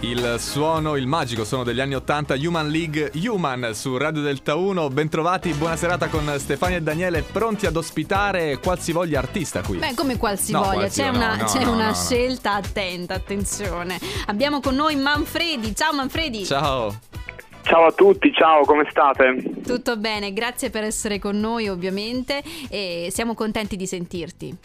Il suono, il magico suono degli anni 80, Human League Human su Radio Delta 1. Bentrovati, buona serata con Stefania e Daniele, pronti ad ospitare qualsivoglia artista qui. Beh, come qualsivoglia, No, c'è qualsivoglia, una, no, no, c'è no, una no, no. scelta attenta, attenzione. Abbiamo con noi Manfredi. Ciao Manfredi. Ciao. Ciao a tutti, ciao, come state? Tutto bene, grazie per essere con noi ovviamente e siamo contenti di sentirti.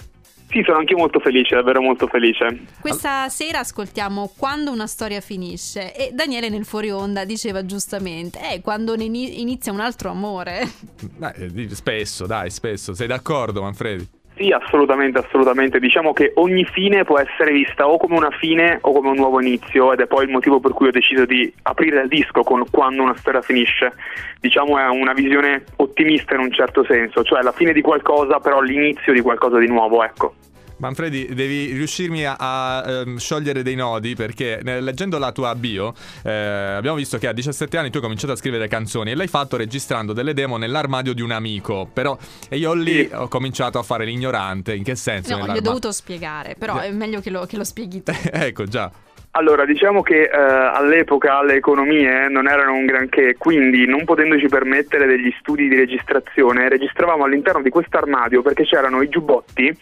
Sì, sono anche molto felice, davvero molto felice. Questa sera ascoltiamo Quando una storia finisce e Daniele nel fuori onda diceva giustamente, eh, quando inizia un altro amore. Dai, di- spesso, dai, spesso. Sei d'accordo, Manfredi? Sì, assolutamente, assolutamente. Diciamo che ogni fine può essere vista o come una fine o come un nuovo inizio ed è poi il motivo per cui ho deciso di aprire il disco con Quando una storia finisce. Diciamo è una visione ottimista in un certo senso, cioè la fine di qualcosa però l'inizio di qualcosa di nuovo, ecco. Manfredi, devi riuscirmi a, a, ehm, sciogliere dei nodi perché eh, leggendo la tua bio eh, abbiamo visto che a 17 anni tu hai cominciato a scrivere canzoni e l'hai fatto registrando delle demo nell'armadio di un amico. Però e io lì Sì. ho cominciato a fare l'ignorante. In che senso? No, gli ho dovuto spiegare, però è meglio che lo, che lo spieghi tu. ecco, già. Allora, diciamo che eh, all'epoca le economie non erano un granché, quindi non potendoci permettere degli studi di registrazione, registravamo all'interno di questo armadio perché c'erano i giubbotti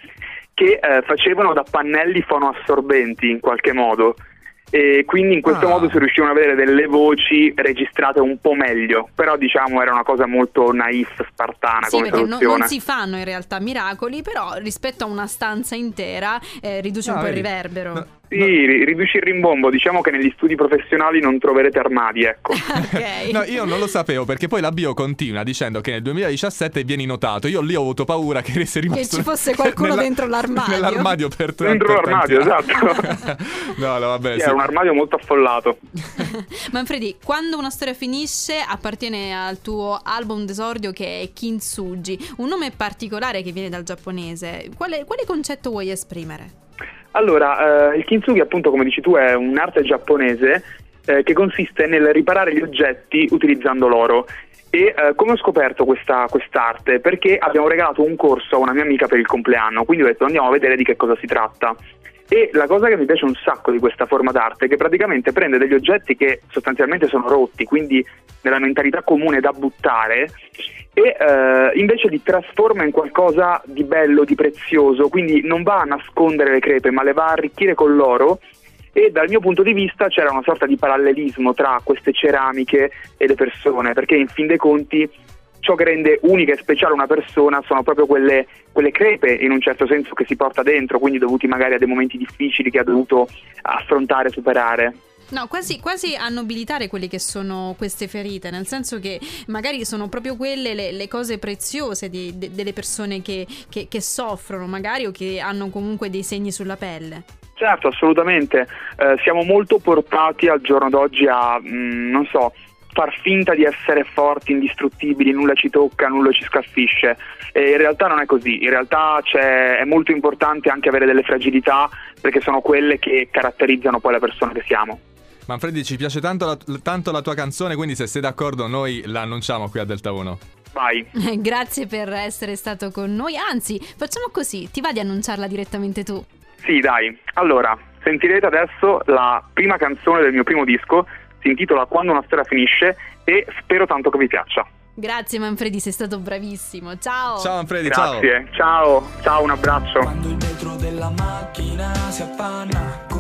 che eh, facevano da pannelli fonoassorbenti in qualche modo e quindi in questo Ah. modo si riuscivano a avere delle voci registrate un po' meglio, però diciamo era una cosa molto naif, spartana Sì, come perché non, soluzione. non si fanno in realtà miracoli, però rispetto a una stanza intera eh, riduce un Ah, po' il riverbero. No, Sì, ri- riduci il rimbombo, diciamo che negli studi professionali non troverete armadi, ecco. No, io non lo sapevo perché poi la bio continua dicendo che nel 2017 vieni notato. Io lì ho avuto paura che sia rimasto ci fosse qualcuno dentro l'armadio. Nell'armadio per tre Dentro per l'armadio, esatto. no, no, vabbè. Sì, sì. Era un armadio molto affollato. Manfredi, quando una storia finisce appartiene al tuo album d'esordio che è Kintsugi, un nome particolare che viene dal giapponese. Quale, quale concetto vuoi esprimere? Allora, eh, il kintsugi, appunto, come dici tu, è un'arte giapponese eh, che consiste nel riparare gli oggetti utilizzando l'oro. E eh, come ho scoperto questa quest'arte? Perché abbiamo regalato un corso a una mia amica per il compleanno, quindi ho detto andiamo a vedere di che cosa si tratta. E la cosa che mi piace un sacco di questa forma d'arte è che praticamente prende degli oggetti che sostanzialmente sono rotti, quindi nella mentalità comune da buttare, e eh, invece li trasforma in qualcosa di bello, di prezioso, quindi non va a nascondere le crepe, ma le va a arricchire con l'oro. E dal mio punto di vista c'era una sorta di parallelismo tra queste ceramiche e le persone, perché in fin dei conti ciò che rende unica e speciale una persona sono proprio quelle, quelle crepe in un certo senso che si porta dentro, quindi dovuti magari a dei momenti difficili che ha dovuto affrontare, superare. No, quasi, quasi a nobilitare quelle che sono queste ferite, nel senso che magari sono proprio quelle le, le cose preziose di- de- delle persone che, che- che soffrono, magari o che hanno comunque dei segni sulla pelle. Certo, assolutamente. Eh, siamo molto portati al giorno d'oggi a, mm, non so, far finta di essere forti, indistruttibili, nulla ci tocca, nulla ci scalfisce. E in realtà non è così, in realtà c'è- è molto importante anche avere delle fragilità perché sono quelle che caratterizzano poi la persona che siamo. Manfredi, ci piace tanto la, tanto la tua canzone, quindi se sei d'accordo noi la annunciamo qui a Delta 1. Vai. Grazie per essere stato con noi, anzi facciamo così, ti va di annunciarla direttamente tu? Sì, dai. Allora, sentirete adesso la prima canzone del mio primo disco, si intitola Quando una storia finisce e spero tanto che vi piaccia. Grazie Manfredi, sei stato bravissimo, ciao! Ciao Manfredi, ciao. Grazie, ciao, ciao, un abbraccio. Quando il vetro della macchina si appanna